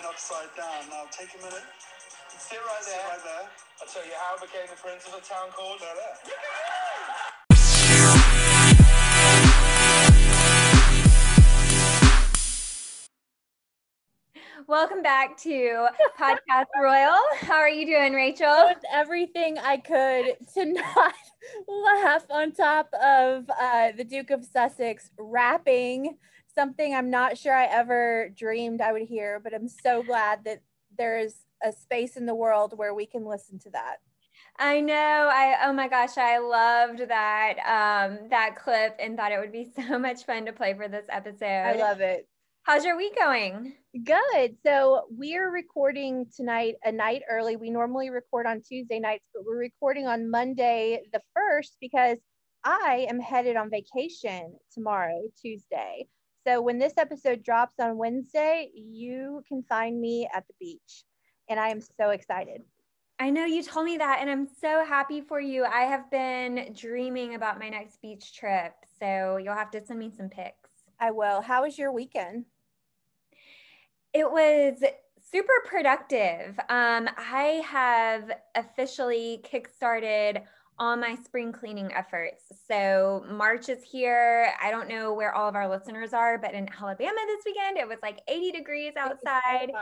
Flipped, upside down. Now, take a minute. Sit right Sit there. right there. I'll tell you how I became the prince of a town called. There, there. Welcome back to Podcast Royal. How are you doing, Rachel? With everything I could to not laugh on top of uh, the Duke of Sussex rapping something I'm not sure I ever dreamed I would hear, but I'm so glad that there is a space in the world where we can listen to that. I know. I oh my gosh, I loved that um that clip and thought it would be so much fun to play for this episode. I love it. How's your week going? Good. So we're recording tonight a night early. We normally record on Tuesday nights, but we're recording on Monday the 1st because I am headed on vacation tomorrow, Tuesday. So when this episode drops on Wednesday, you can find me at the beach. And I am so excited. I know you told me that and I'm so happy for you. I have been dreaming about my next beach trip. So you'll have to send me some pics. I will. How was your weekend? It was super productive. Um, I have officially kickstarted all my spring cleaning efforts. So March is here. I don't know where all of our listeners are, but in Alabama this weekend, it was like 80 degrees outside.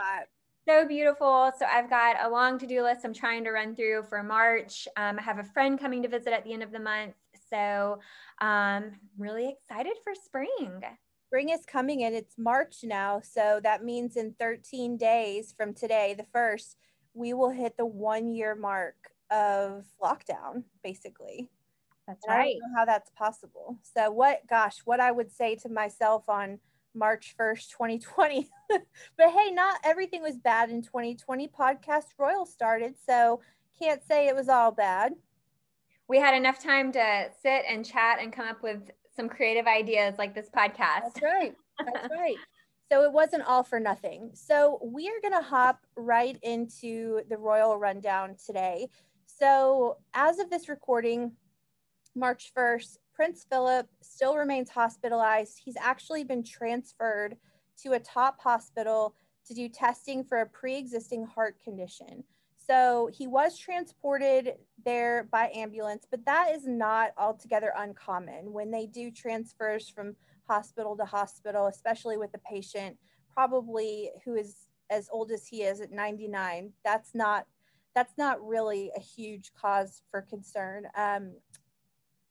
So beautiful. So I've got a long to do list I'm trying to run through for March. Um, I have a friend coming to visit at the end of the month. So um, really excited for spring spring is coming and it's March now. So that means in 13 days from today, the first, we will hit the one year mark of lockdown, basically. That's And I right. don't know how that's possible. So what, gosh, what I would say to myself on March 1st, 2020. but hey, not everything was bad in 2020. Podcast Royal started. So can't say it was all bad. We had enough time to sit and chat and come up with some creative ideas like this podcast. That's right. That's right. So it wasn't all for nothing. So we are going to hop right into the royal rundown today. So as of this recording, March 1st, Prince Philip still remains hospitalized. He's actually been transferred to a top hospital to do testing for a pre existing heart condition. So he was transported there by ambulance, but that is not altogether uncommon when they do transfers from hospital to hospital, especially with a patient probably who is as old as he is at 99. That's not that's not really a huge cause for concern. Um,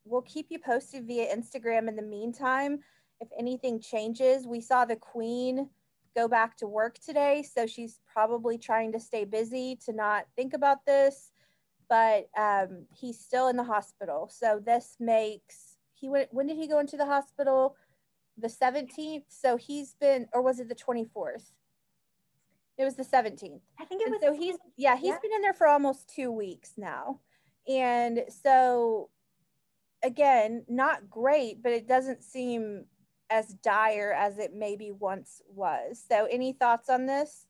we'll keep you posted via Instagram in the meantime. If anything changes, we saw the Queen go back to work today. So she's probably trying to stay busy to not think about this. But um, he's still in the hospital. So this makes he went. When did he go into the hospital? The 17th. So he's been, or was it the 24th? It was the 17th. I think it And was so he's yeah he's yeah. been in there for almost two weeks now and so again not great but it doesn't seem as dire as it maybe once was so any thoughts on this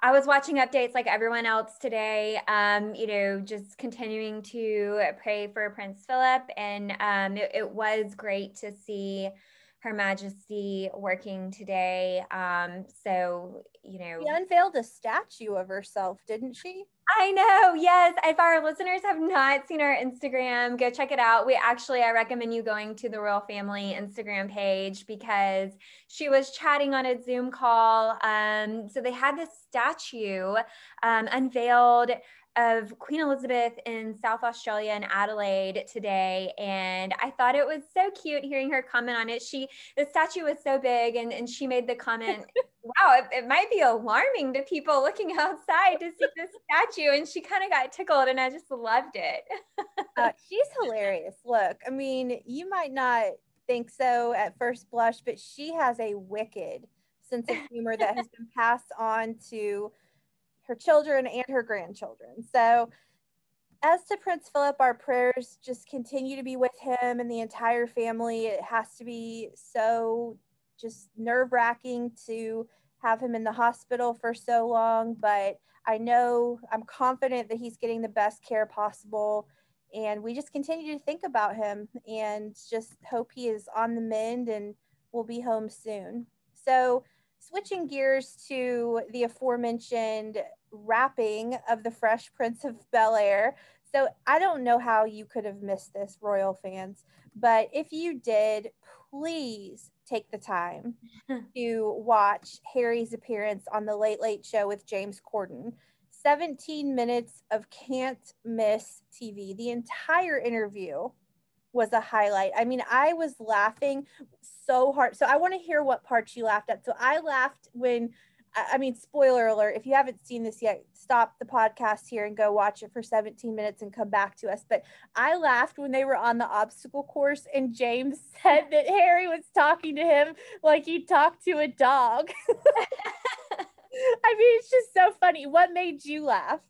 I was watching updates like everyone else today, um, you know, just continuing to pray for Prince Philip. And um, it, it was great to see Her Majesty working today. Um, so, you know, she unveiled a statue of herself didn't she I know. Yes. If our listeners have not seen our Instagram, go check it out. We actually, I recommend you going to the Royal Family Instagram page because she was chatting on a Zoom call. Um, so they had this statue um, unveiled of Queen Elizabeth in South Australia and Adelaide today. And I thought it was so cute hearing her comment on it. She, the statue was so big and, and she made the comment, wow, it, it might be alarming to people looking outside to see this statue. And she kind of got tickled and I just loved it. uh, she's hilarious look i mean you might not think so at first blush, but she has a wicked sense of humor that has been passed on to her children and her grandchildren. So, as to Prince Philip, our prayers just continue to be with him and the entire family. It has to be so just nerve wracking to have him in the hospital for so long, but I know I'm confident that he's getting the best care possible. And we just continue to think about him and just hope he is on the mend and will be home soon. So, switching gears to the aforementioned rapping of the Fresh Prince of Bel Air. So I don't know how you could have missed this, Royal fans, but if you did, please take the time to watch Harry's appearance on the Late Late Show with James Corden. 17 minutes of can't miss TV. The entire interview was a highlight. I mean, I was laughing so hard. So I want to hear what parts you laughed at. So I laughed when I mean, spoiler alert, if you haven't seen this yet, stop the podcast here and go watch it for 17 minutes and come back to us. But I laughed when they were on the obstacle course and James said that Harry was talking to him like he talked to a dog. I mean, it's just so funny. What made you laugh?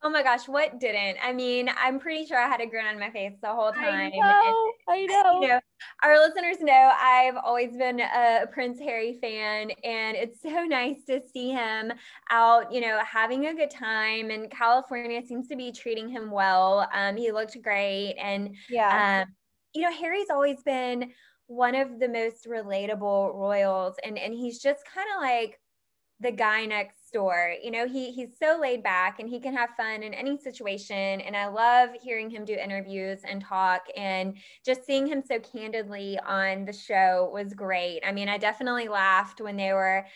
Oh my gosh, what didn't? I mean, I'm pretty sure I had a grin on my face the whole time. I know. I know. You know, our listeners know I've always been a Prince Harry fan, and it's so nice to see him out, you know, having a good time. And California seems to be treating him well. Um, he looked great, and yeah, um, you know, Harry's always been one of the most relatable royals, and and he's just kind of like the guy next door. You know, he he's so laid back and he can have fun in any situation. And I love hearing him do interviews and talk and just seeing him so candidly on the show was great. I mean, I definitely laughed when they were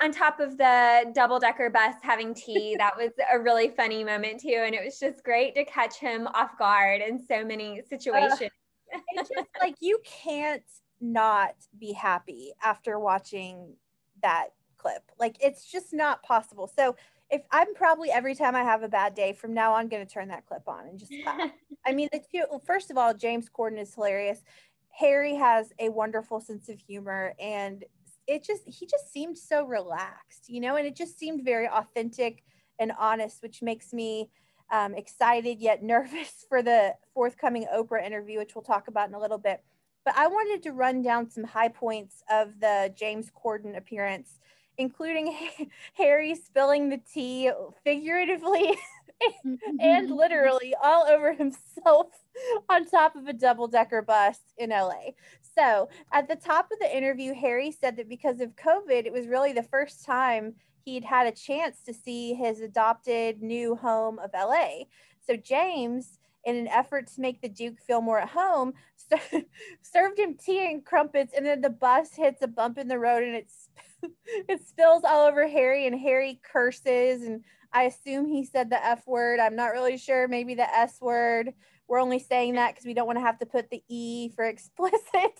on top of the double decker bus having tea. that was a really funny moment too. And it was just great to catch him off guard in so many situations. Uh, it's just like you can't not be happy after watching that clip. Like it's just not possible. So if I'm probably every time I have a bad day from now on going to turn that clip on and just laugh. I mean, the two, first of all, James Corden is hilarious. Harry has a wonderful sense of humor and it just he just seemed so relaxed, you know, and it just seemed very authentic and honest, which makes me um, excited yet nervous for the forthcoming Oprah interview, which we'll talk about in a little bit. But I wanted to run down some high points of the James Corden appearance including Harry spilling the tea figuratively and mm-hmm. literally all over himself on top of a double decker bus in LA. So, at the top of the interview, Harry said that because of COVID, it was really the first time he'd had a chance to see his adopted new home of LA. So, James in an effort to make the Duke feel more at home, served him tea and crumpets, and then the bus hits a bump in the road and it's it spills all over Harry, and Harry curses, and I assume he said the F word. I'm not really sure, maybe the S word. We're only saying that because we don't want to have to put the E for explicit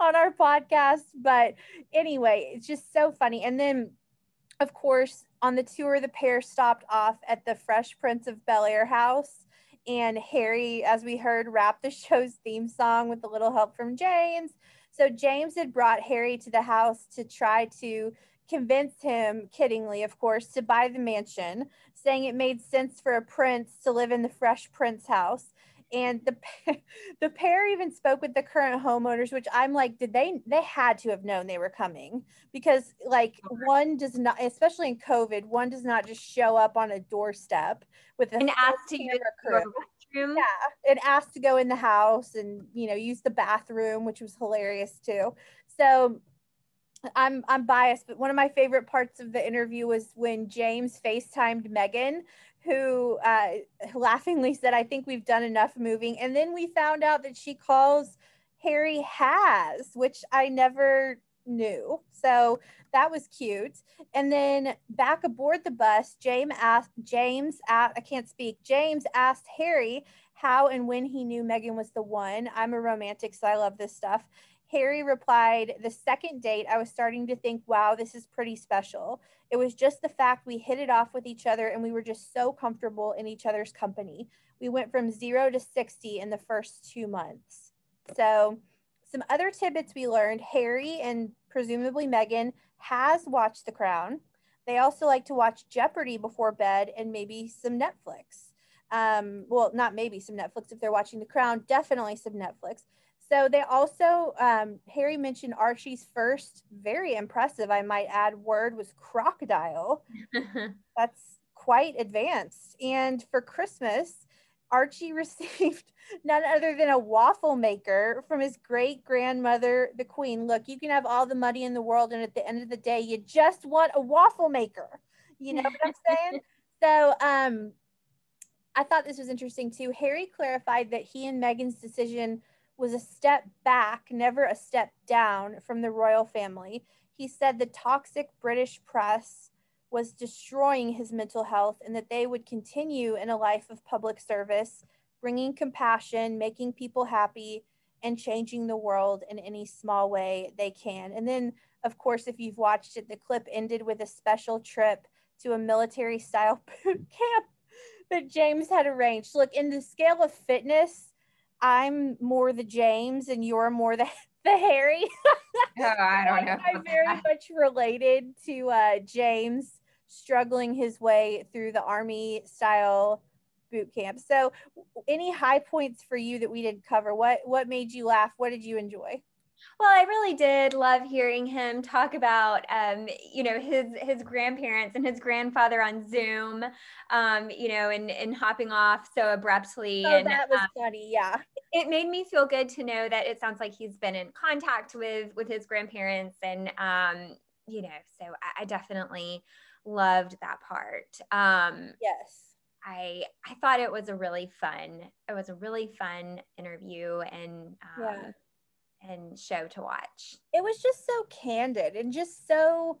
on our podcast. But anyway, it's just so funny. And then, of course, on the tour, the pair stopped off at the Fresh Prince of Bel Air house and Harry, as we heard, rapped the show's theme song with a little help from James. So James had brought Harry to the house to try to convince him, kiddingly, of course, to buy the mansion, saying it made sense for a prince to live in the Fresh Prince house. And the the pair even spoke with the current homeowners, which I'm like, did they? They had to have known they were coming because, like, one does not, especially in COVID, one does not just show up on a doorstep with a and ask to use crew bathroom. Yeah, it asked to go in the house and you know use the bathroom, which was hilarious too. So I'm I'm biased, but one of my favorite parts of the interview was when James FaceTimed Meghan, who uh, laughingly said, "I think we've done enough moving," and then we found out that she calls Harry Haz, which I never knew. So that was cute. And then back aboard the bus, James asked James asked, I can't speak. James asked Harry how and when he knew Meghan was the one. I'm a romantic, so I love this stuff. Harry replied, The second date, I was starting to think, wow, this is pretty special. It was just the fact we hit it off with each other and we were just so comfortable in each other's company. We went from zero to 60 in the first two months. So some other tidbits we learned Harry and presumably Meghan has watched The Crown. They also like to watch Jeopardy before bed and maybe some Netflix. Um, well, not maybe some Netflix if they're watching The Crown, definitely some Netflix. So they also, um, Harry mentioned Archie's first, very impressive, I might add, word was crocodile. That's quite advanced. And for Christmas, Archie received none other than a waffle maker from his great grandmother, the Queen. Look, you can have all the money in the world, and at the end of the day, you just want a waffle maker. You know what I'm saying? so, um, I thought this was interesting too. Harry clarified that he and Meghan's decision was a step back, never a step down from the royal family. He said the toxic British press was destroying his mental health and that they would continue in a life of public service, bringing compassion, making people happy, and changing the world in any small way they can. And then, of course, if you've watched it, the clip ended with a special trip to a military style boot camp that James had arranged. Look, in the scale of fitness, I'm more the James and you're more the the Harry. oh, I don't know. I'm very much related to uh, James struggling his way through the army style boot camp. So, any high points for you that we didn't cover? What what made you laugh? What did you enjoy? Well, I really did love hearing him talk about, um, you know, his his grandparents and his grandfather on Zoom, um, you know, and and hopping off so abruptly. Oh, and, that was um, funny. Yeah, it made me feel good to know that it sounds like he's been in contact with with his grandparents, and um, you know, so I, I definitely loved that part. Um, yes. I I thought it was a really fun it was a really fun interview and um, Yeah. And show to watch. it was just so candid and just so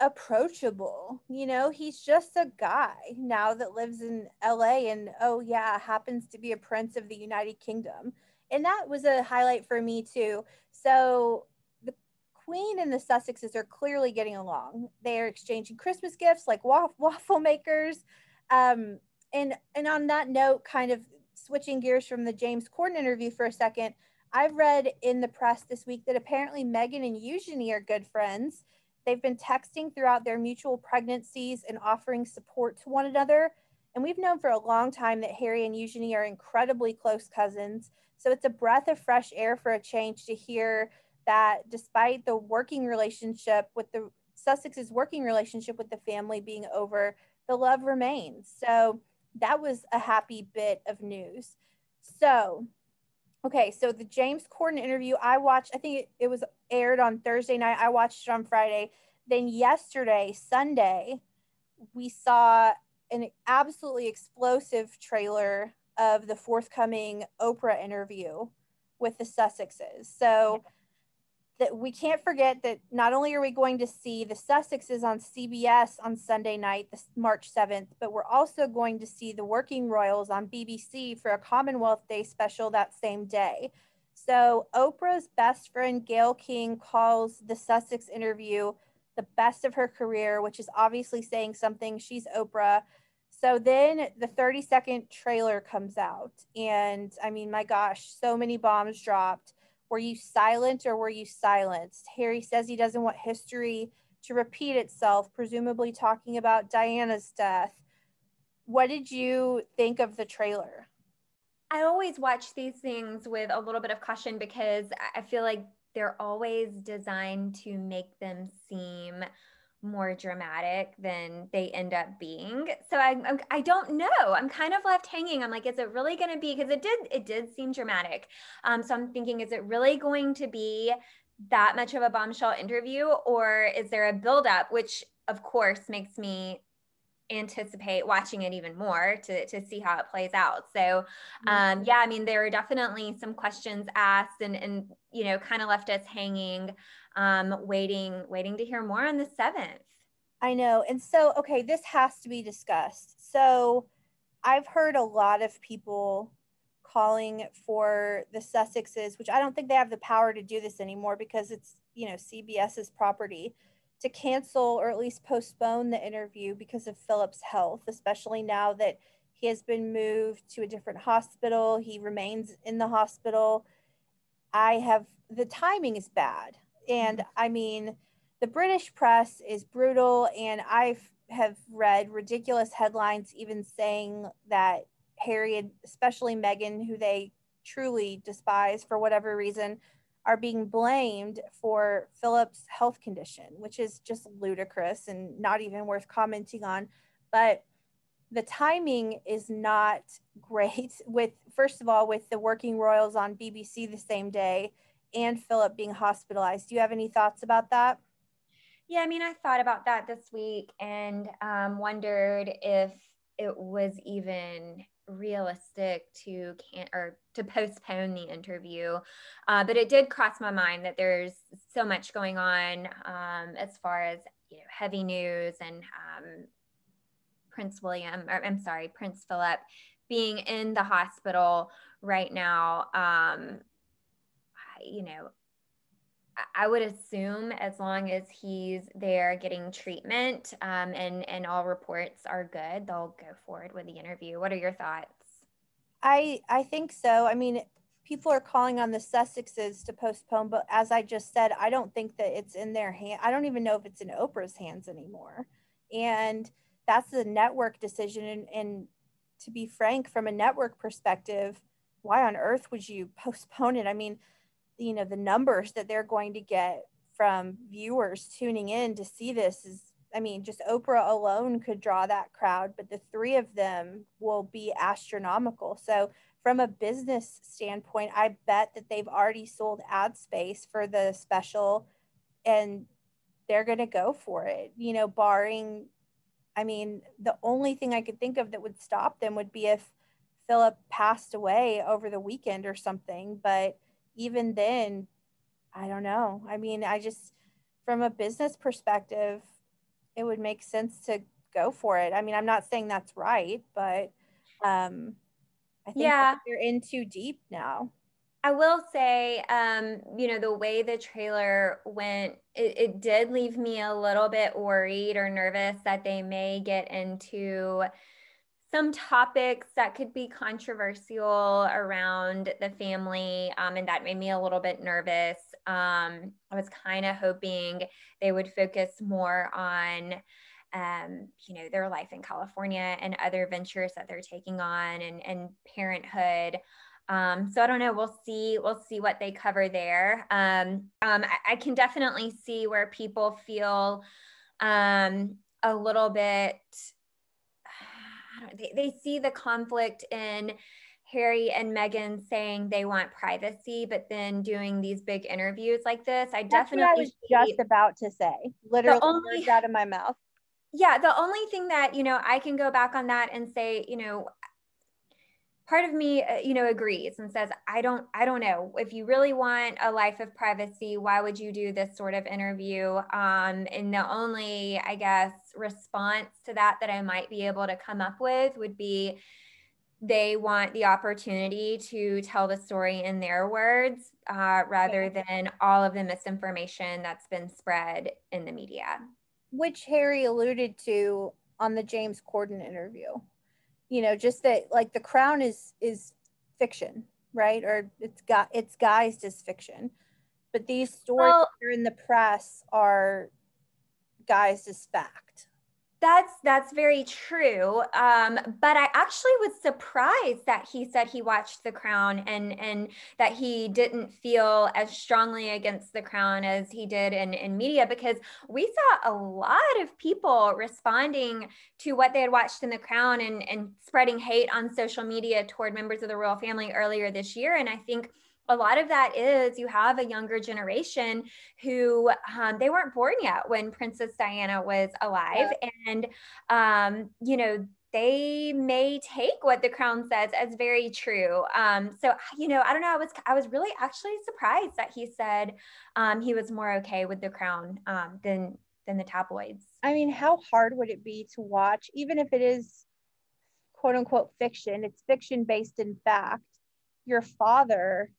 approachable. You know, he's just a guy now that lives in LA and oh yeah, happens to be a prince of the United Kingdom. And that was a highlight for me too. So the Queen and the Sussexes are clearly getting along. They are exchanging Christmas gifts like wa- waffle makers. Um, and and on that note, kind of switching gears from the James Corden interview for a second, I've read in the press this week that apparently Meghan and Eugenie are good friends. They've been texting throughout their mutual pregnancies and offering support to one another. And we've known for a long time that Harry and Eugenie are incredibly close cousins. So it's a breath of fresh air for a change to hear that despite the working relationship with the Sussex's working relationship with the family being over, the love remains. So that was a happy bit of news. So Okay, so the James Corden interview I watched, I think it, it was aired on Thursday night. I watched it on Friday. Then yesterday, Sunday, we saw an absolutely explosive trailer of the forthcoming Oprah interview with the Sussexes. So that we can't forget that not only are we going to see the Sussexes on CBS on Sunday night, this March 7th, but we're also going to see the Working Royals on BBC for a Commonwealth Day special that same day. So Oprah's best friend Gayle King calls the Sussex interview the best of her career, which is obviously saying something. She's Oprah. So then the 30 second trailer comes out. And I mean, my gosh, so many bombs dropped. Were you silent or were you silenced? Harry says he doesn't want history to repeat itself, presumably talking about Diana's death. What did you think of the trailer? I always watch these things with a little bit of caution because I- feel like they're always designed to make them seem more dramatic than they end up being. So I I'm- I don't know. I'm kind of left hanging. I'm like, is it really going to be? Because it did it did seem dramatic. Um, so I'm thinking, is it really going to be that much of a bombshell interview, or is there a buildup, which of course makes me anticipate watching it even more to, to see how it plays out. So um, yeah, I mean, there were definitely some questions asked and, and you know, kind of left us hanging, um, waiting, waiting to hear more on the seventh. I know. And so, okay, this has to be discussed. So, I've heard a lot of people calling for the Sussexes, which I don't think they have the power to do this anymore because it's, you know, CBS's property, to cancel or at least postpone the interview because of Philip's health, especially now that he has been moved to a different hospital. He remains in the hospital. I have the timing is bad. And mm-hmm. I mean, the British press is brutal, and I have read ridiculous headlines even saying that Harry and especially Meghan, who they truly despise for whatever reason, are being blamed for Philip's health condition, which is just ludicrous and not even worth commenting on. But the timing is not great with first of all with the working royals on BBC the same day and Philip being hospitalized. Do you have any thoughts about that? Yeah, I mean, I thought about that this week and um, wondered if it was even realistic to can or to postpone the interview uh, but it did cross my mind that there's so much going on um, as far as you know heavy news and um, prince william or i'm sorry prince philip being in the hospital right now um, you know I would assume as long as he's there getting treatment um, and and all reports are good, they'll go forward with the interview. What are your thoughts? I I think so. I mean, people are calling on the Sussexes to postpone, but as I just said, I don't think that it's in their hand. I don't even know if it's in Oprah's hands anymore, and that's a network decision. And, and to be frank, from a network perspective, why on earth would you postpone it? I mean you know the numbers that they're going to get from viewers tuning in to see this is I mean, just Oprah alone could draw that crowd, but the three of them will be astronomical. So, from a business standpoint, I bet that they've already sold ad space for the special and they're going to go for it, you know, barring, I mean, the only thing I could think of that would stop them would be if Philip passed away over the weekend or something. But even then, I don't know. I mean, I just, from a business perspective, it would make sense to go for it. I mean, I'm not saying that's right, but um, I think yeah. they're in too deep now. I will say, um, you know, the way the trailer went, it, it did leave me a little bit worried or nervous that they may get into some topics that could be controversial around the family, um, and that made me a little bit nervous. Um, I was kind of hoping they would focus more on, um, you know, their life in California and other ventures that they're taking on, and and parenthood. Um, so I don't know. We'll see. We'll see what they cover there. Um, um, I, I, can definitely see where people feel a little bit they, they see the conflict in Harry and Meghan saying they want privacy, but then doing these big interviews like this. I That's definitely I was just about to say. Literally only, words out of my mouth. Yeah, the only thing that, you know, I can go back on that and say, you know, part of me uh, you know agrees and says i don't i don't know. If you really want a life of privacy why would you do this sort of interview? Um, and the only i guess response to that that i might be able to come up with would be they want the opportunity to tell the story in their words uh, rather than all of the misinformation that's been spread in the media. Which harry alluded to on the james corden interview you know just that like the crown is is fiction right? Or it's got it's guised as fiction. But these stories well, that are in the press are guised as fact that's that's very true. Um, but I actually was surprised that he said he watched The Crown and and that he didn't feel as strongly against The Crown as he did in in media because we saw a lot of people responding to what they had watched in The Crown and and spreading hate on social media toward members of the royal family earlier this year. And I think a lot of that is you have a younger generation who um, they weren't born yet when Princess Diana was alive, yeah. and um, you know they may take what the crown says as very true. Um, so you know, I don't know. I was I was really actually surprised that he said um, he was more okay with the crown um, than than the tabloids. I mean, how hard would it be to watch, even if it is quote unquote fiction? It's fiction based in fact. Your father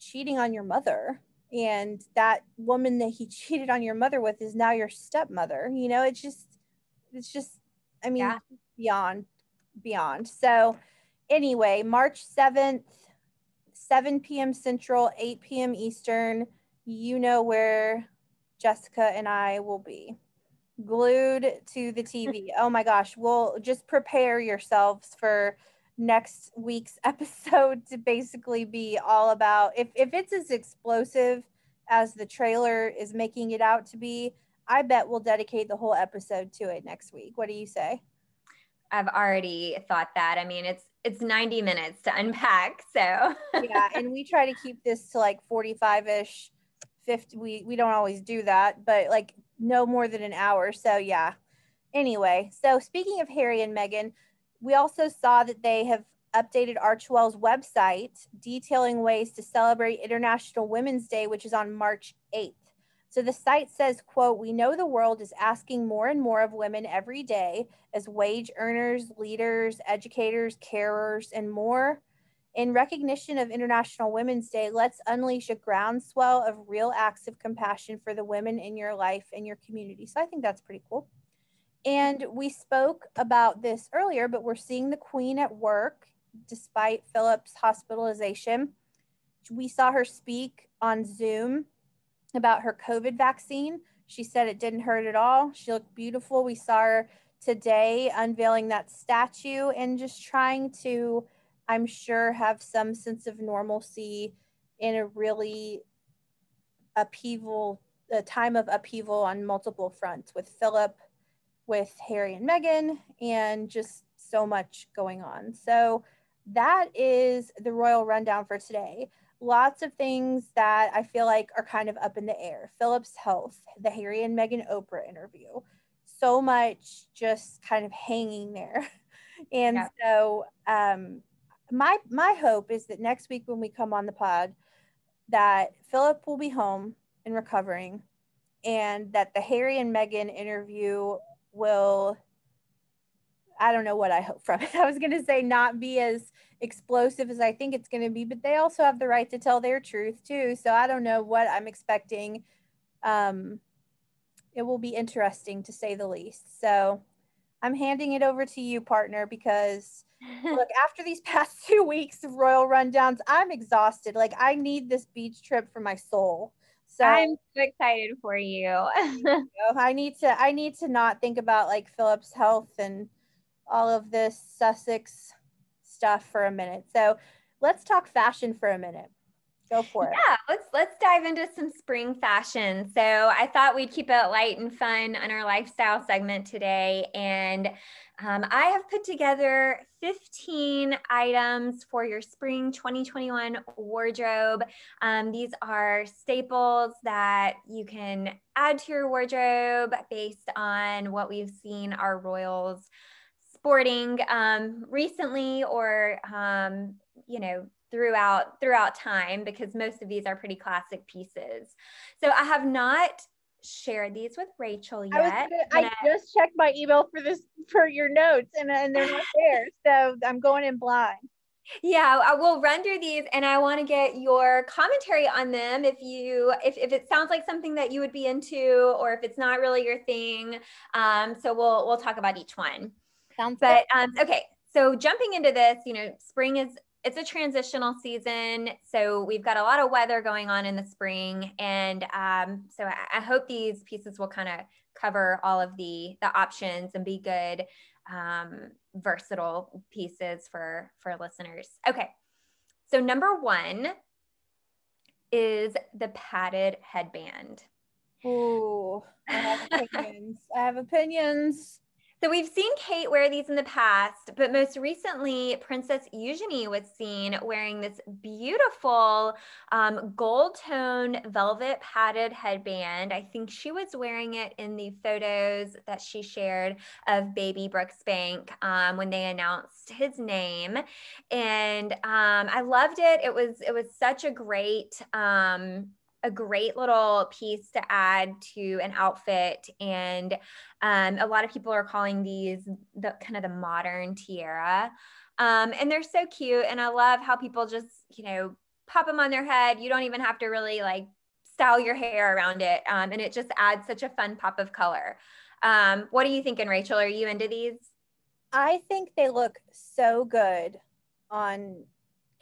cheating on your mother and that woman that he cheated on your mother with is now your stepmother you know it's just it's just i mean yeah. beyond beyond so anyway march 7th 7 p.m. Central, 8 p.m. Eastern. You know where Jessica and I will be glued to the TV. oh my gosh. Well, just prepare yourselves for next week's episode to basically be all about if, if it's as explosive as the trailer is making it out to be, I bet we'll dedicate the whole episode to it next week. What do you say? I've already thought that. I mean, it's it's 90 minutes to unpack. So yeah, and we try to keep this to like 45-ish, 50. We we don't always do that, but like no more than an hour. So yeah. Anyway, so speaking of Harry and Meghan, we also saw that they have updated Archewell's website detailing ways to celebrate International Women's Day, which is on March 8th. So the site says, quote, we know the world is asking more and more of women every day as wage earners, leaders, educators, carers, and more. In recognition of International Women's Day, let's unleash a groundswell of real acts of compassion for the women in your life and your community. So I think that's pretty cool. And we spoke about this earlier, but we're seeing the Queen at work despite Philip's hospitalization. We saw her speak on Zoom about her COVID vaccine. She said it didn't hurt at all. She looked beautiful. We saw her today unveiling that statue and just trying to, I'm sure, have some sense of normalcy in a really upheaval, a time of upheaval on multiple fronts with Philip, with Harry and Meghan, and just so much going on. So that is the royal rundown for today lots of things that I feel like are kind of up in the air. Philip's health, the Harry and Meghan Oprah interview, so much just kind of hanging there. And yeah. so um, my my hope is that next week when we come on the pod, that Philip will be home and recovering, and that the Harry and Meghan interview will I don't know what I hope from it. I was going to say not be as explosive as I think it's going to be, but they also have the right to tell their truth too. So I don't know what I'm expecting. Um, it will be interesting to say the least. So I'm handing it over to you, partner, because look, after these past two weeks of royal rundowns, I'm exhausted. Like I need this beach trip for my soul. So I'm so excited for you. you I need to I need to not think about like Philip's health and all of this Sussex stuff for a minute. So let's talk fashion for a minute. Go for it. Yeah, let's let's dive into some spring fashion. So I thought we'd keep it light and fun on our lifestyle segment today, and um, I have put together 15 items for your spring 2021 wardrobe. Um, these are staples that you can add to your wardrobe based on what we've seen our royals sporting um, recently or um, you know throughout throughout time because most of these are pretty classic pieces. So i have not shared these with rachel yet i, gonna, I just checked my email for this for your notes and, and they're not there. So i'm going in blind. Yeah i will run through these and i want to get your commentary on them if you if, if it sounds like something that you would be into or if it's not really your thing. Um, so we'll we'll talk about each one. Sounds but um, okay. So jumping into this, you know, spring is it's a transitional season, so we've got a lot of weather going on in the spring, and um, so I, I, hope these pieces will kind of cover all of the the options and be good, um, versatile pieces for for listeners. Okay, so number one is the padded headband. Oh, I have opinions. I have opinions. So we've seen Kate wear these in the past, but most recently, Princess Eugenie was seen wearing this beautiful um, gold tone velvet padded headband. I think she was wearing it in the photos that she shared of baby Brooksbank um, when they announced his name, and um, I loved it. It was it was such a great um, a great little piece to add to an outfit. And um, a lot of people are calling these the kind of the modern tiara. Um, and they're so cute. And I love how people just, you know, pop them on their head. You don't even have to really like style your hair around it. Um, and it just adds such a fun pop of color. Um, what are you thinking, Rachel? Are you into these? I think they look so good on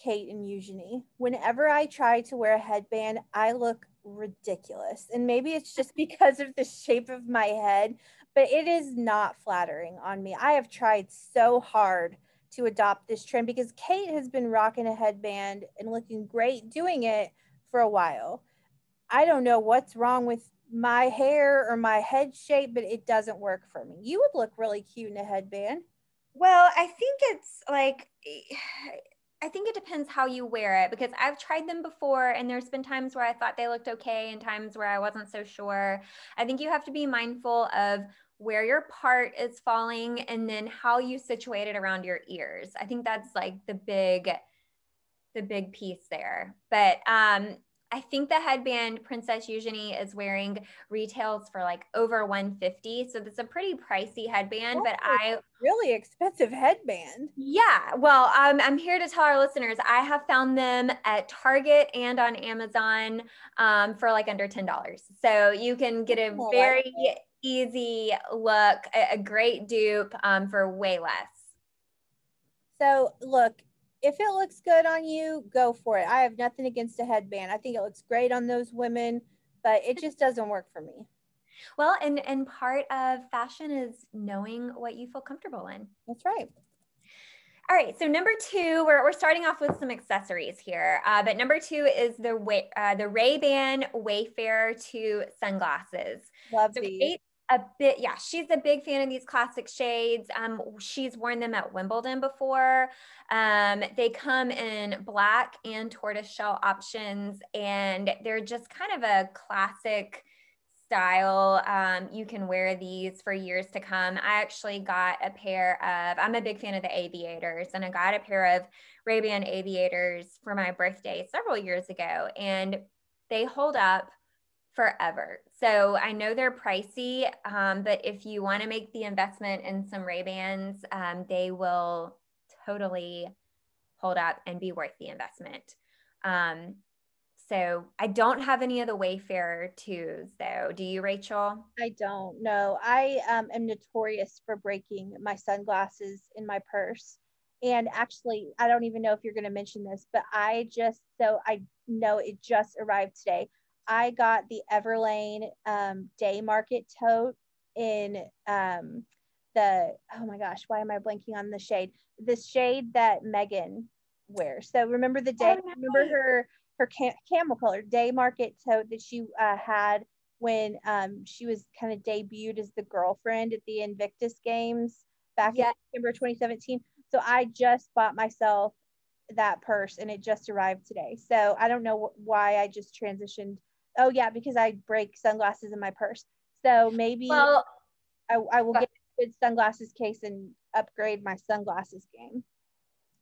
Kate and Eugenie. Whenever I try to wear a headband, I look ridiculous. And maybe it's just because of the shape of my head, but it is not flattering on me. I have tried so hard to adopt this trend because Kate has been rocking a headband and looking great doing it for a while. I don't know what's wrong with my hair or my head shape, but it doesn't work for me. You would look really cute in a headband. Well, I think it's like I think it depends how you wear it because I've tried them before and there's been times where I thought they looked okay and times where I wasn't so sure. I think you have to be mindful of where your part is falling and then how you situate it around your ears. I think that's like the big the big piece there. But um I think the headband Princess Eugenie is wearing retails for like over 150. So that's a pretty pricey headband, but I really expensive headband. Yeah. Well, um, I'm here to tell our listeners I have found them at Target and on Amazon um, for like under $10. So you can get a very easy look, a, a great dupe um, for way less. So look, if it looks good on you, go for it. I have nothing against a headband. I think it looks great on those women, but it just doesn't work for me. Well, and and part of fashion is knowing what you feel comfortable in. That's right. All right, so number two, we're, we're starting off with some accessories here, uh, but number two is the uh, the Ray Ban Wayfarer 2 sunglasses. Love so these. Kate a bit yeah she's a big fan of these classic shades. Um she's worn them at wimbledon before. Um they come in black and tortoiseshell options and they're just kind of a classic style. Um you can wear these for years to come. I actually got a pair of i'm a big fan of the aviators and i got a pair of ray-ban aviators for my birthday several years ago and they hold up forever. So I know they're pricey, um, but if you want to make the investment in some Ray Bans, um, they will totally hold up and be worth the investment. Um, so I don't have any of the Wayfarer twos though. Do you, Rachel? I don't No, I um, am notorious for breaking my sunglasses in my purse. And actually, I don't even know if you're going to mention this, but I just, so I know it just arrived today. I got the Everlane um, Day Market tote in um, the oh my gosh, why am I blanking on the shade? The shade that Meghan wears. So remember the day, oh, remember her her cam- camel color Day Market tote that she uh, had when um, she was kind of debuted as the girlfriend at the Invictus Games back yeah. in September 2017. So I just bought myself that purse and it just arrived today. So I don't know wh- why I just transitioned oh yeah, because I break sunglasses in my purse. So maybe well, I, I will get a good sunglasses case and upgrade my sunglasses game.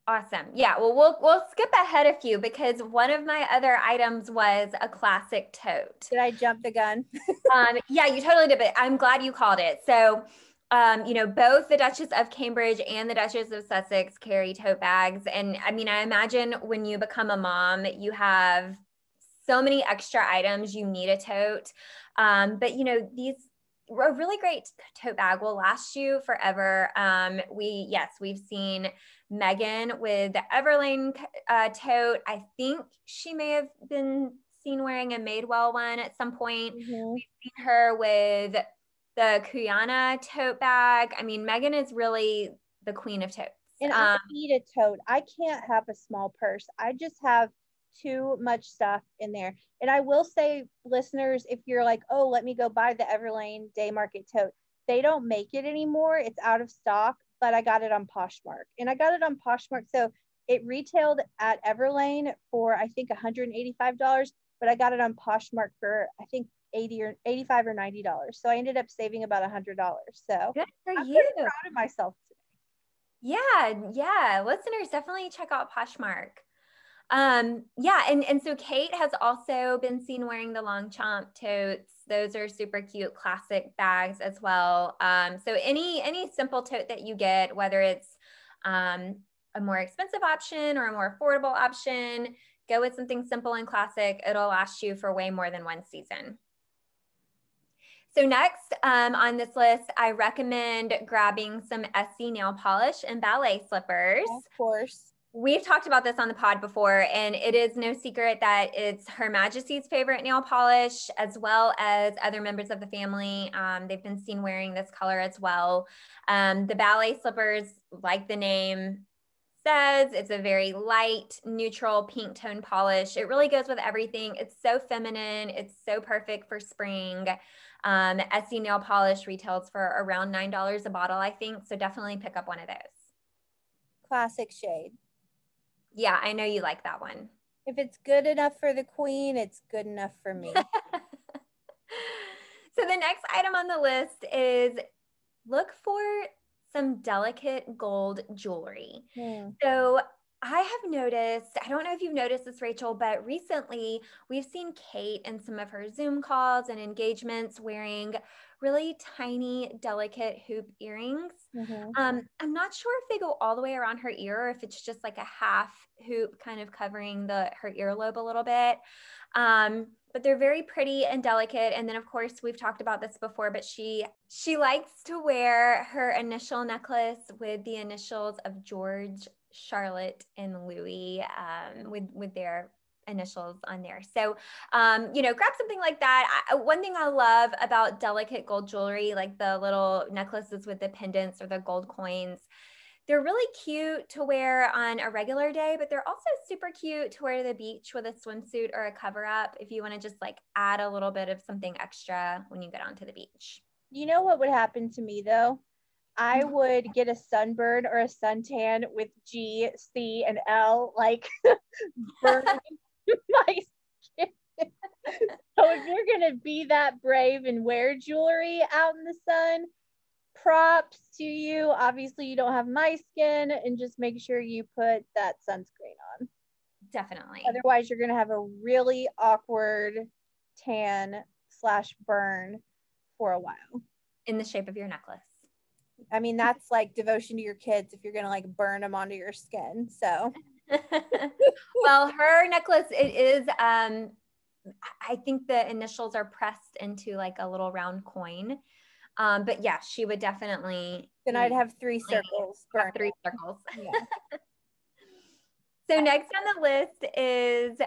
Awesome. Yeah. Well, we'll we'll skip ahead a few because one of my other items was a classic tote. Did I jump the gun? um, yeah, you totally did. But I'm glad you called it. So, um, you know, both the Duchess of Cambridge and the Duchess of Sussex carry tote bags, and I mean, I imagine when you become a mom, you have so many extra items you need a tote. Um, but you know, these a really great tote bag will last you forever. Um, we, yes, we've seen Meghan with the Everlane uh, tote. I think she may have been seen wearing a Madewell one at some point. Mm-hmm. We've seen her with the Cuyana tote bag. I mean, Meghan is really the queen of totes. And um, I need a tote. I can't have a small purse. I just have too much stuff in there. And I will say, listeners, if you're like, oh, let me go buy the Everlane Day Market tote, they don't make it anymore. It's out of stock, but I got it on Poshmark. And I got it on Poshmark. So it retailed at Everlane for, I think, $185, but I got it on Poshmark for, I think, 80 or 85 or 90 dollars so i ended up saving about a hundred dollars so good for I'm you proud of myself today yeah yeah listeners definitely check out poshmark um, yeah, and, and so Kate has also been seen wearing the Longchamp totes. Those are super cute classic bags as well. Um, so any any simple tote that you get, whether it's um, a more expensive option or a more affordable option, go with something simple and classic. It'll last you for way more than one season. So next um, on this list, I recommend grabbing some Essie nail polish and ballet slippers. Of course. We've talked about this on the pod before, and it is no secret that it's Her Majesty's favorite nail polish, as well as other members of the family. Um, they've been seen wearing this color as well. Um, the ballet slippers, like the name says, it's a very light, neutral pink tone polish. It really goes with everything. It's so feminine, it's so perfect for spring. Um, Essie nail polish retails for around $9 a bottle, I think. So definitely pick up one of those. Classic shade. Yeah, I know you like that one. If it's good enough for the queen, it's good enough for me. so the next item on the list is look for some delicate gold jewelry. Hmm. So I have noticed, I don't know if you've noticed this, Rachel, but recently we've seen Kate in some of her Zoom calls and engagements wearing really tiny, delicate hoop earrings. Mhm. Um, I'm not sure if they go all the way around her ear or if it's just like a half hoop kind of covering the her earlobe a little bit. Um, but they're very pretty and delicate. And then of course we've talked about this before, but she she likes to wear her initial necklace with the initials of George, Charlotte, and Louis um, with with their initials on there. So, um, you know, grab something like that. I, one thing I love about delicate gold jewelry, like the little necklaces with the pendants or the gold coins, they're really cute to wear on a regular day, but they're also super cute to wear to the beach with a swimsuit or a cover up if you want to just like add a little bit of something extra when you get onto the beach. You know what would happen to me though? I would get a sunburn or a suntan with G, C, and L, like burning my skin. so if you're gonna be that brave and wear jewelry out in the sun, props to you. Obviously, you don't have my skin, and just make sure you put that sunscreen on. Definitely. Otherwise, you're gonna have a really awkward tan slash burn for a while. In the shape of your necklace. I mean, that's like devotion to your kids if you're gonna like burn them onto your skin. So well, her necklace it is um I think the initials are pressed into like a little round coin. Um, but yeah, she would definitely then I'd have three circles. have three circles. Yeah. So next on the list is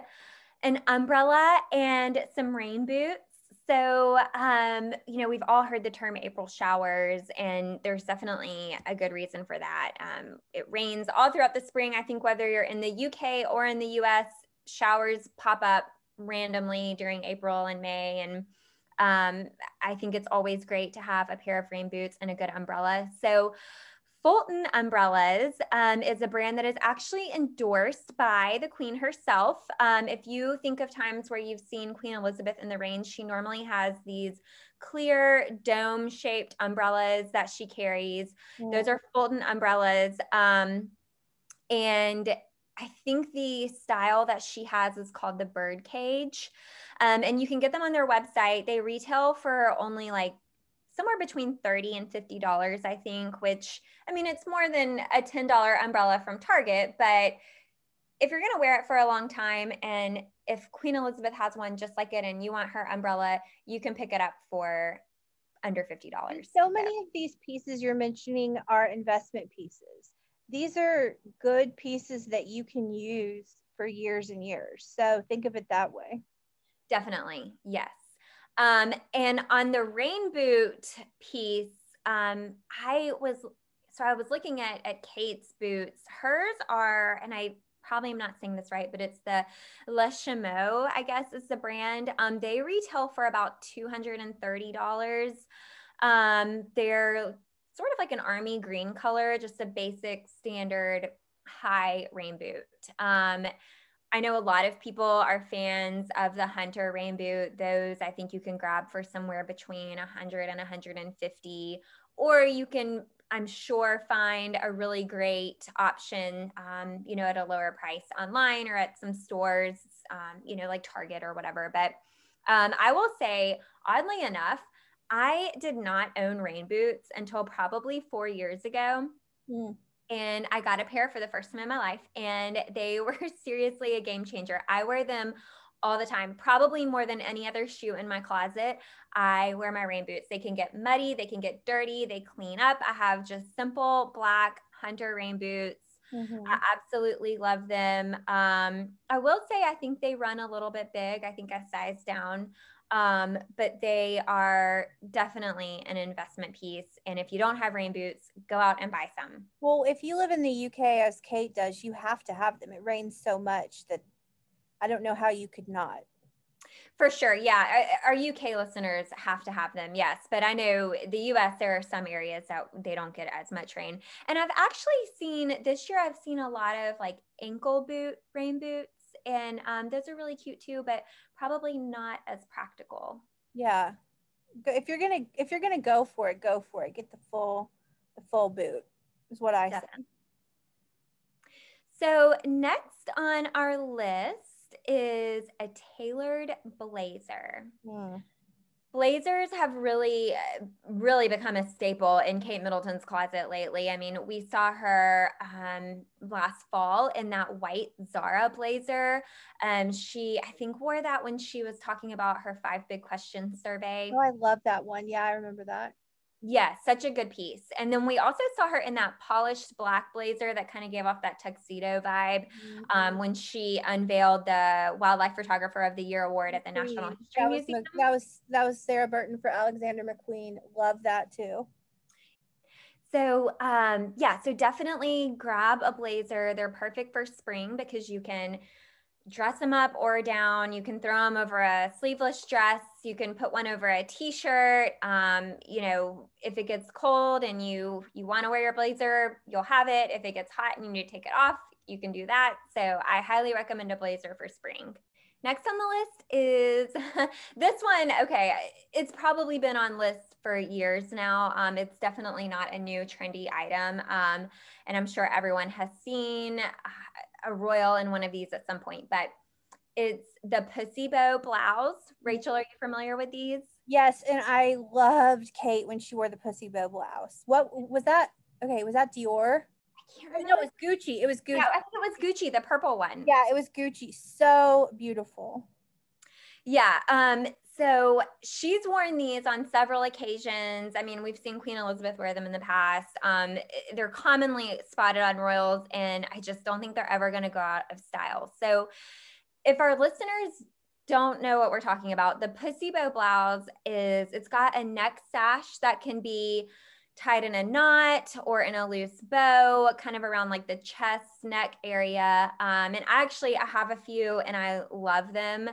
an umbrella and some rain boots. So, um, you know, we've all heard the term April showers, and there's definitely a good reason for that. Um, it rains all throughout the spring. I think whether you're in the UK or in the US, showers pop up randomly during April and May. And um, I think it's always great to have a pair of rain boots and a good umbrella. So, Fulton Umbrellas um, is a brand that is actually endorsed by the Queen herself. Um, if you think of times where you've seen Queen Elizabeth in the rain, she normally has these clear dome shaped umbrellas that she carries. Those are Fulton umbrellas. Um, and I think the style that she has is called the bird cage. Um, and you can get them on their website. They retail for only like somewhere between 30 and 50 dollars i think which i mean it's more than a 10 dollar umbrella from target but if you're going to wear it for a long time and if queen elizabeth has one just like it and you want her umbrella you can pick it up for under 50 dollars So many of these pieces you're mentioning are investment pieces. These are good pieces that you can use for years and years. So think of it that way. Definitely, yes. Um, and on the rain boot piece, um, I was so I was looking at at Kate's boots. Hers are, and I probably am not saying this right, but it's the Le Chameau, I guess is the brand. Um, they retail for about two hundred and thirty dollars. Um, they're sort of like an army green color, just a basic standard high rain boot. Um, I know a lot of people are fans of the Hunter rain boot. Those I think you can grab for somewhere between 100 and 150, or you can, I'm sure, find a really great option, um, you know, at a lower price online or at some stores, um, you know, like Target or whatever. But um, I will say, oddly enough, I did not own rain boots until probably four years ago. Hmm. And I got a pair for the first time in my life, and they were seriously a game changer. I wear them all the time, probably more than any other shoe in my closet. I wear my rain boots. They can get muddy, they can get dirty, they clean up. I have just simple black hunter rain boots. Mhm. I absolutely love them. Um, I will say I think they run a little bit big. I think I sized down. Um, but they are definitely an investment piece. And if you don't have rain boots, go out and buy some. Well, if you live in the UK as Kate does, you have to have them. It rains so much that I don't know how you could not. For sure. Yeah. Our our UK listeners have to have them. Yes. But I know the US, there are some areas that they don't get as much rain. And I've actually seen this year, I've seen a lot of like ankle boot rain boots. And um, those are really cute too, but probably not as practical. Yeah. If you're gonna if you're gonna go for it, go for it. Get the full the full boot is what I say. Definitely. So, next on our list is a tailored blazer. Hmm. Blazers have really, really become a staple in Kate Middleton's closet lately. I mean, we saw her um, last fall in that white Zara blazer. Um, she, I think, wore that when she was talking about her five big questions survey. Oh, I love that one. Yeah, I remember that. Yes, such a good piece. And then we also saw her in that polished black blazer that kind of gave off that tuxedo vibe um, when she unveiled the Wildlife Photographer of the Year award at the National. History that was, Museum. That was that was Sarah Burton for Alexander McQueen. Love that too. So, um, yeah, so definitely grab a blazer. They're perfect for spring because you can dress them up or down. You can throw them over a sleeveless dress. You can put one over a t-shirt. Um, you know, if it gets cold and you you want to wear your blazer, you'll have it. If it gets hot and you need to take it off, you can do that. So, I highly recommend a blazer for spring. Next on the list is this one. Okay, it's probably been on lists for years now. Um, it's definitely not a new trendy item, um, and I'm sure everyone has seen a royal in one of these at some point. But it's the pussy bow blouse. Rachel, are you familiar with these? Yes, and I loved Kate when she wore the pussy bow blouse. What was that? Okay, was that Dior? I can't remember. no, it was Gucci. It was Gucci. yeah, I think it was Gucci, the purple one. Yeah, it was Gucci. So beautiful. Yeah. Um, so she's worn these on several occasions. I mean, we've seen Queen Elizabeth wear them in the past. Um, they're commonly spotted on royals, and I just don't think they're ever going to go out of style. So, if our listeners don't know what we're talking about, the pussy bow blouse is it's got a neck sash that can be tied in a knot or in a loose bow, kind of around like the chest neck area. Um, and actually, I have a few, and I love them.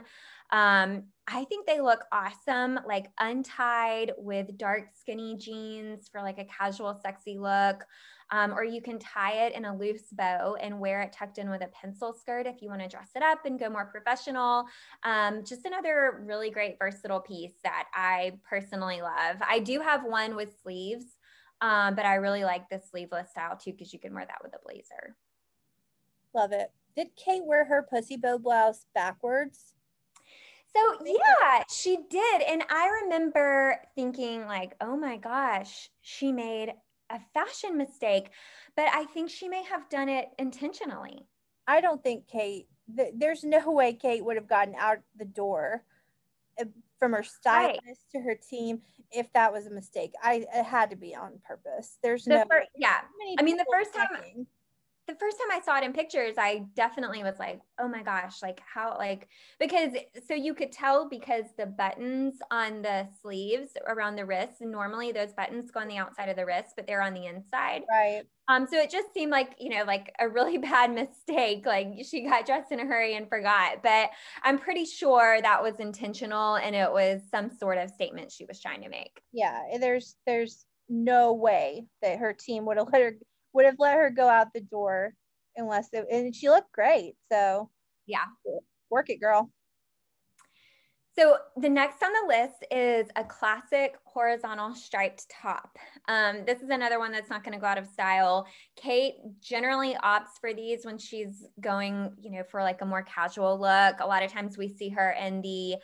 Um, I think they look awesome, like untied with dark skinny jeans for like a casual, sexy look. Um, or you can tie it in a loose bow and wear it tucked in with a pencil skirt if you want to dress it up and go more professional. Um, just another really great, versatile piece that I personally love. I do have one with sleeves, um, but I really like the sleeveless style too because you can wear that with a blazer. Love it. Did Kate wear her pussy bow blouse backwards? So yeah, she did. And I remember thinking like, oh my gosh, she made a fashion mistake, but I think she may have done it intentionally. I don't think Kate. Th- there's no way Kate would have gotten out the door uh, from her stylist to her team if that was a mistake. I it had to be on purpose. There's The no. yeah. I mean, the first time-? The first time I saw it in pictures, I definitely was like, oh my gosh, like how, like, because so you could tell because the buttons on the sleeves around the wrists, normally those buttons go on the outside of the wrist, but they're on the inside. Right. Um, so it just seemed like, you know, like a really bad mistake. Like she got dressed in a hurry and forgot. But I'm pretty sure that was intentional and it was some sort of statement she was trying to make. Yeah. There's there's no way that her team would have let her would have let her go out the door unless it, and she looked great. So Yeah. work it, girl. So the next on the list is a classic horizontal striped top. Um, this is another one that's not going to go out of style. Kate generally opts for these when she's going, you know, for like a more casual look. A lot of times we see her in the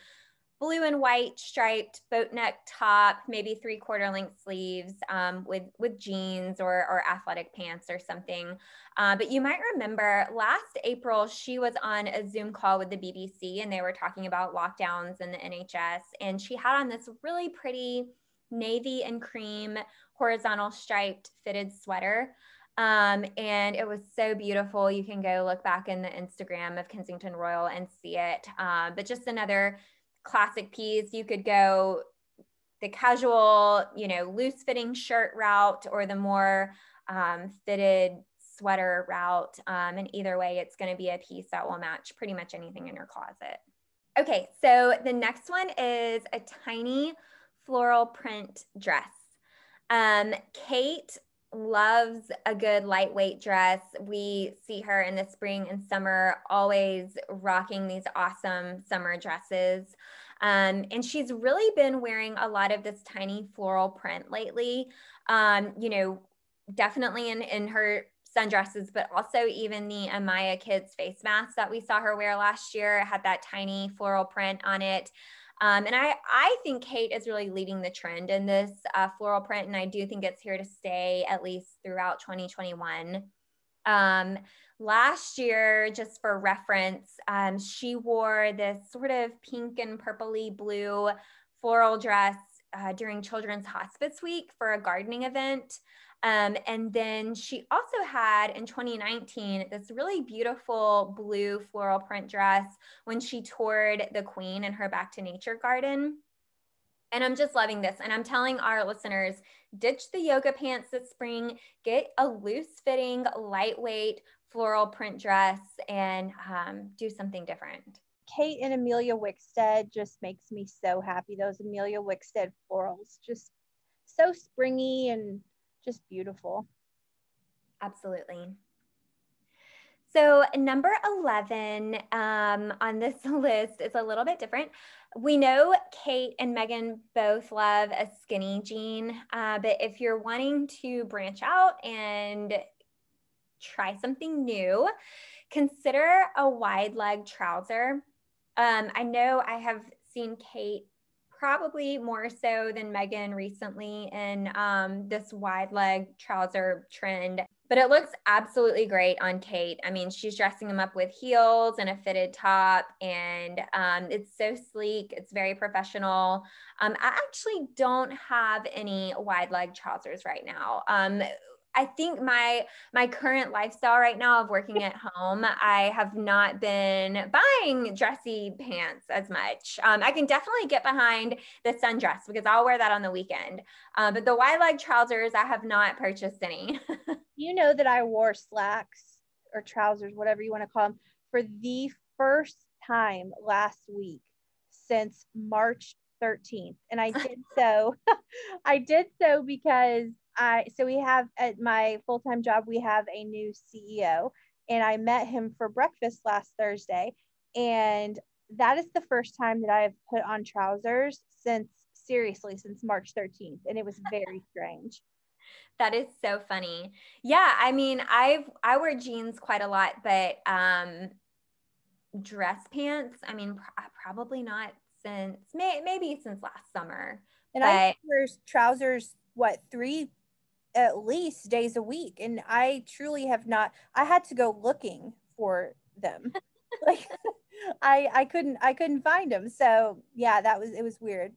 blue and white striped boat neck top, maybe three quarter length sleeves um, with with jeans or or athletic pants or something. Uh, but you might remember last April she was on a Zoom call with the BBC and they were talking about lockdowns and the NHS, and she had on this really pretty navy and cream horizontal striped fitted sweater. Um, and it was so beautiful. You can go look back in the Instagram of Kensington Royal and see it. Um, but just another classic piece. You could go the casual, you know, loose fitting shirt route or the more um, fitted sweater route. Um, and either way, it's going to be a piece that will match pretty much anything in your closet. Okay, so the next one is a tiny floral print dress. Um, Kate loves a good lightweight dress. We see her in the spring and summer always rocking these awesome summer dresses. Um, and she's really been wearing a lot of this tiny floral print lately. Um, you know, definitely in, in her sundresses, but also even the Amaia Kids face mask that we saw her wear last year had that tiny floral print on it. Um, and I, I think Kate is really leading the trend in this uh, floral print, and I do think it's here to stay at least throughout 2021. Um, last year, just for reference, um, she wore this sort of pink and purpley blue floral dress uh, during Children's Hospice Week for a gardening event. Um, and then she also had in 2019 this really beautiful blue floral print dress when she toured the Queen in her Back to Nature garden. And I'm just loving this. And I'm telling our listeners ditch the yoga pants this spring, get a loose fitting, lightweight floral print dress, and um, do something different. Kate and Amelia Wickstead just makes me so happy. Those Amelia Wickstead florals, just so springy and just beautiful. Absolutely. So, number 11 um, on this list is a little bit different. We know Kate and Meghan both love a skinny jean, uh, but if you're wanting to branch out and try something new, consider a wide leg trouser. Um, I know I have seen Kate probably more so than Meghan recently in um, this wide leg trouser trend. But it looks absolutely great on Kate. I mean, she's dressing them up with heels and a fitted top, and um, it's so sleek. It's very professional. Um, I actually don't have any wide leg trousers right now. I think my my current lifestyle right now of working at home, I have not been buying dressy pants as much. Um, I can definitely get behind the sundress because I'll wear that on the weekend. Uh, but the wide leg trousers, I have not purchased any. you know that I wore slacks or trousers, whatever you want to call them, for the first time last week since March 13th, and I did so. I did so because I so we have at my full time job we have a new CEO, and I met him for breakfast last Thursday, and that is the first time that I have put on trousers since seriously since March 13th, and it was very strange. That is so funny. Yeah, I mean, I've I wear jeans quite a lot, but um dress pants, I mean, pr- probably not since may, maybe since last summer. And but, I wear trousers what three at least days a week and i truly have not i had to go looking for them. Like i i couldn't i couldn't find them. So yeah that was it was weird.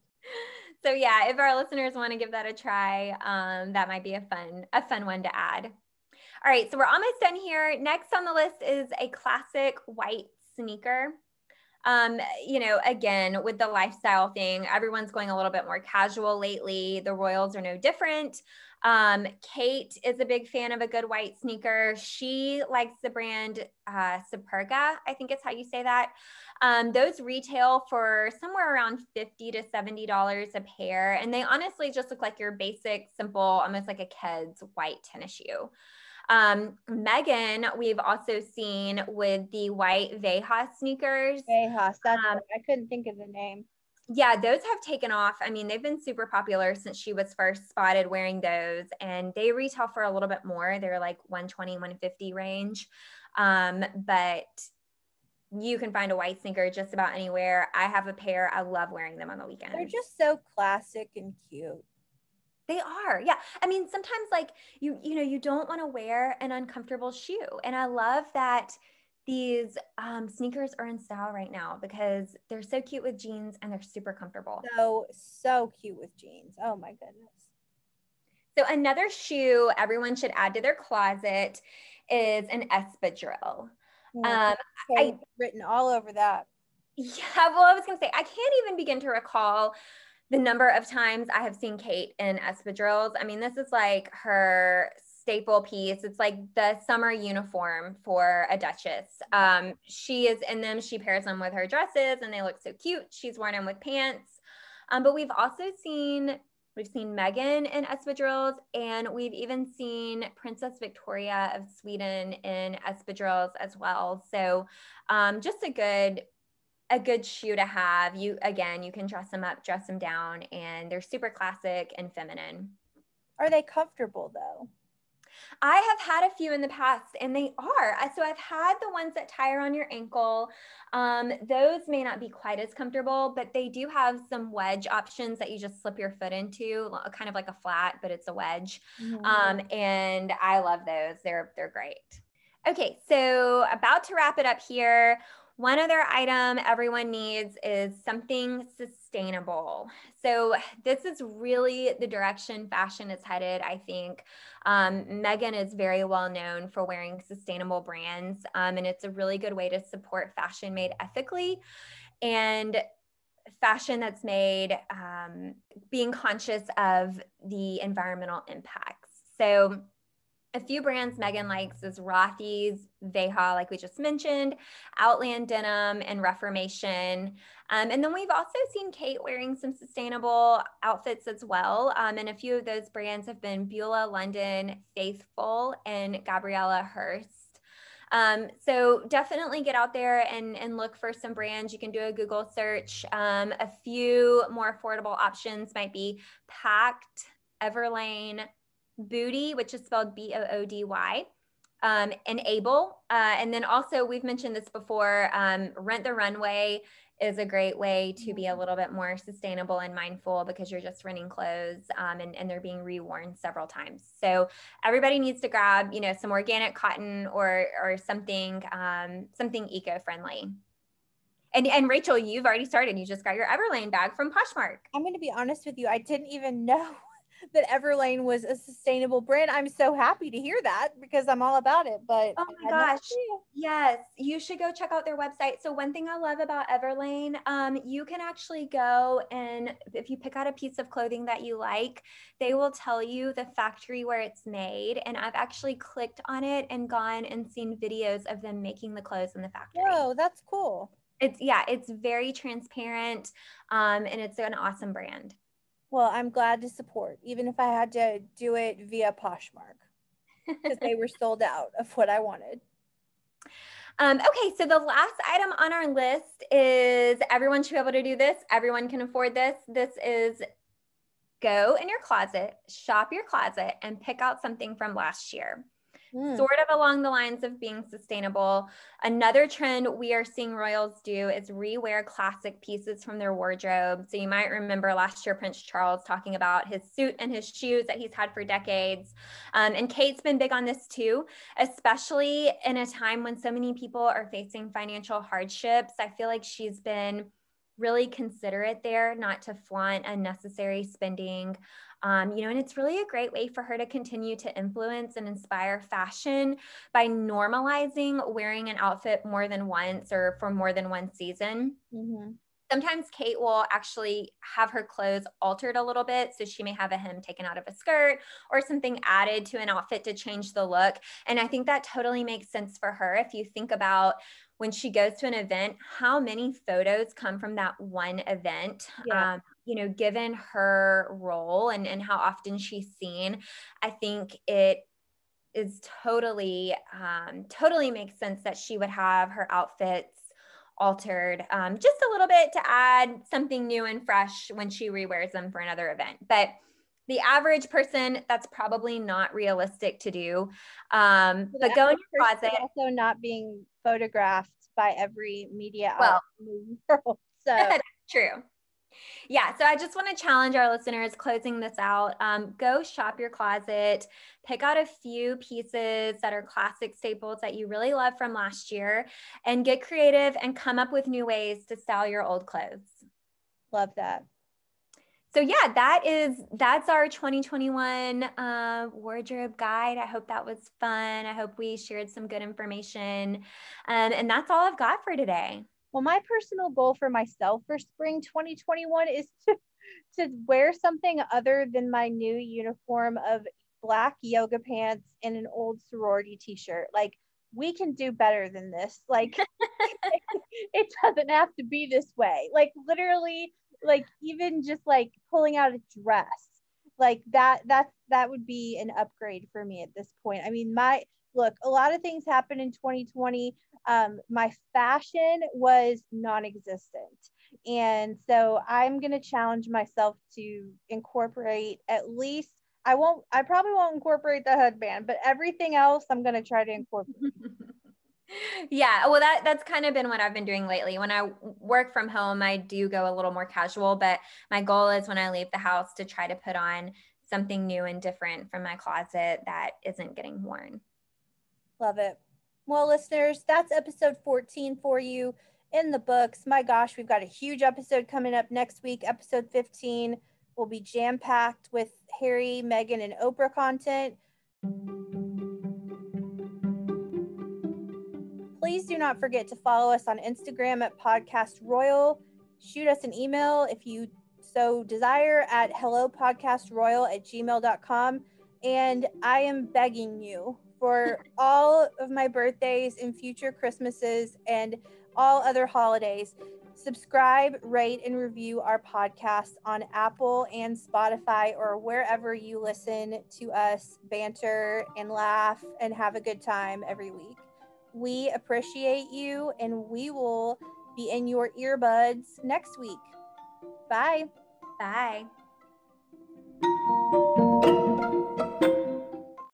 So yeah if our listeners want to give that a try um, that might be a fun a fun one to add. All right so we're almost done here. Next on the list is a classic white sneaker um, you know, again, with the lifestyle thing, everyone's going a little bit more casual lately. The Royals are no different. Um, Kate is a big fan of a good white sneaker. She likes the brand uh, Superga, I think it's how you say that. Um, those retail for somewhere around 50 to $70 a pair. And they honestly just look like your basic, simple, almost like a Keds white tennis shoe. Um, Meghan, we've also seen with the white Veja sneakers. Vejas, that's um, I couldn't think of the name yeah, those have taken off. I mean, they've been super popular since she was first spotted wearing those, and they retail for a little bit more. They're like 120, 150 range. Um, but you can find a white sneaker just about anywhere. I have a pair. I love wearing them on the weekend. They're just so classic and cute. They are. Yeah. I mean, sometimes like you you know, you don't want to wear an uncomfortable shoe. And I love that these um, sneakers are in style right now because they're so cute with jeans and they're super comfortable. So, so cute with jeans. Oh my goodness. So another shoe everyone should add to their closet is an espadrille. Um, okay, written all over that. yeah, well, I was gonna say I can't even begin to recall the number of times I have seen Kate in espadrilles. I mean, this is like her staple piece. It's like the summer uniform for a duchess. Um, she is in them. She pairs them with her dresses, and they look so cute. She's worn them with pants. Um, but we've also seen we've seen Meghan in espadrilles, and we've even seen Princess Victoria of Sweden in espadrilles as well. So um, just a good a good shoe to have. You again, you can dress them up, dress them down, and they're super classic and feminine. Are they comfortable though? I have had a few in the past, and they are. So I've had the ones that tie around your ankle. Um, those may not be quite as comfortable, but they do have some wedge options that you just slip your foot into, kind of like a flat, but it's a wedge. Um, and I love those. They're they're great. Okay, so about to wrap it up here. One other item everyone needs is something sustainable. So this is really the direction fashion is headed. I think um, Meghan is very well known for wearing sustainable brands, um, and it's a really good way to support fashion made ethically and fashion that's made um, being conscious of the environmental impacts. So a few brands Meghan likes is Rothy's, Veja, like we just mentioned, Outland Denim, and Reformation. Um, and then we've also seen Kate wearing some sustainable outfits as well. Um, and a few of those brands have been Beulah London, Faithful, and Gabriela Hearst. Um, so definitely get out there and, and look for some brands. You can do a Google search. Um, a few more affordable options might be Pact, Everlane, Boody, which is spelled B O O D Y, um, and Able. Uh, and then also, we've mentioned this before um, Rent the Runway is a great way to be a little bit more sustainable and mindful because you're just renting clothes um, and, and they're being reworn several times. So everybody needs to grab, you know, some organic cotton or or something um, something eco-friendly. And, and Rachel, you've already started. You just got your Everlane bag from Poshmark. I'm going to be honest with you. I didn't even know that Everlane was a sustainable brand. I'm so happy to hear that because I'm all about it. But Oh my gosh. Yes, you should go check out their website. So one thing I love about Everlane, um, you can actually go and if you pick out a piece of clothing that you like, they will tell you the factory where it's made. And I've actually clicked on it and gone and seen videos of them making the clothes in the factory. Whoa, that's cool. It's yeah, it's very transparent, um, and it's an awesome brand. Well, I'm glad to support, even if I had to do it via Poshmark because they were sold out of what I wanted. Um, okay, so the last item on our list is everyone should be able to do this. Everyone can afford this. This is go in your closet, shop your closet, and pick out something from last year. Mm. Sort of along the lines of being sustainable. Another trend we are seeing royals do is rewear classic pieces from their wardrobe. So you might remember last year Prince Charles talking about his suit and his shoes that he's had for decades. Um, and Kate's been big on this too, especially in a time when so many people are facing financial hardships. I feel like she's been really considerate there, not to flaunt unnecessary spending. Um, you know, and it's really a great way for her to continue to influence and inspire fashion by normalizing wearing an outfit more than once or for more than one season Mhm. sometimes Kate will actually have her clothes altered a little bit. So she may have a hem taken out of a skirt or something added to an outfit to change the look. And I think that totally makes sense for her. If you think about when she goes to an event, how many photos come from that one event? Yeah. Um, you know, given her role and, and how often she's seen, I think it is totally um, totally makes sense that she would have her outfits altered um, just a little bit to add something new and fresh when she rewears them for another event but the average person that's probably not realistic to do um, but the go in your closet Also, not being photographed by every media Well- outlet in the world. So that's True. Yeah. So I just want to challenge our listeners closing this out. Um, go shop your closet, pick out a few pieces that are classic staples that you really love from last year, and get creative and come up with new ways to style your old clothes. love that. so yeah, that is that's our 2021 uh, wardrobe guide. I hope that was fun. I hope we shared some good information, um, and that's all I've got for today. Well, my personal goal for myself for spring 2021 is to to wear something other than my new uniform of black yoga pants and an old sorority t-shirt. Like we can do better than this. Like it doesn't have to be this way. Like literally like even just like pulling out a dress like that that's that would be an upgrade for me at this point i mean my look a lot of things happened in 2020 um, my fashion was non-existent. And so i'm going to challenge myself to incorporate at least i won't i probably won't incorporate the headband but everything else i'm going to try to incorporate. Yeah well that that's kind of been what i've been doing lately. When i work from home i do go a little more casual but my goal is when i leave the house to try to put on something new and different from my closet that isn't getting worn love it well listeners that's episode 14 for you in the books my gosh we've got a huge episode coming up next week episode 15 will be jam packed with harry meghan and oprah content Please do not forget to follow us on Instagram at Podcast Royal. Shoot us an email if you so desire at hellopodcastroyal at gmail.com. And I am begging you for all of my birthdays and future Christmases and all other holidays. Subscribe, rate, and review our podcast on Apple and Spotify or wherever you listen to us banter and laugh and have a good time every week. We appreciate you and we will be in your earbuds next week. Bye. bye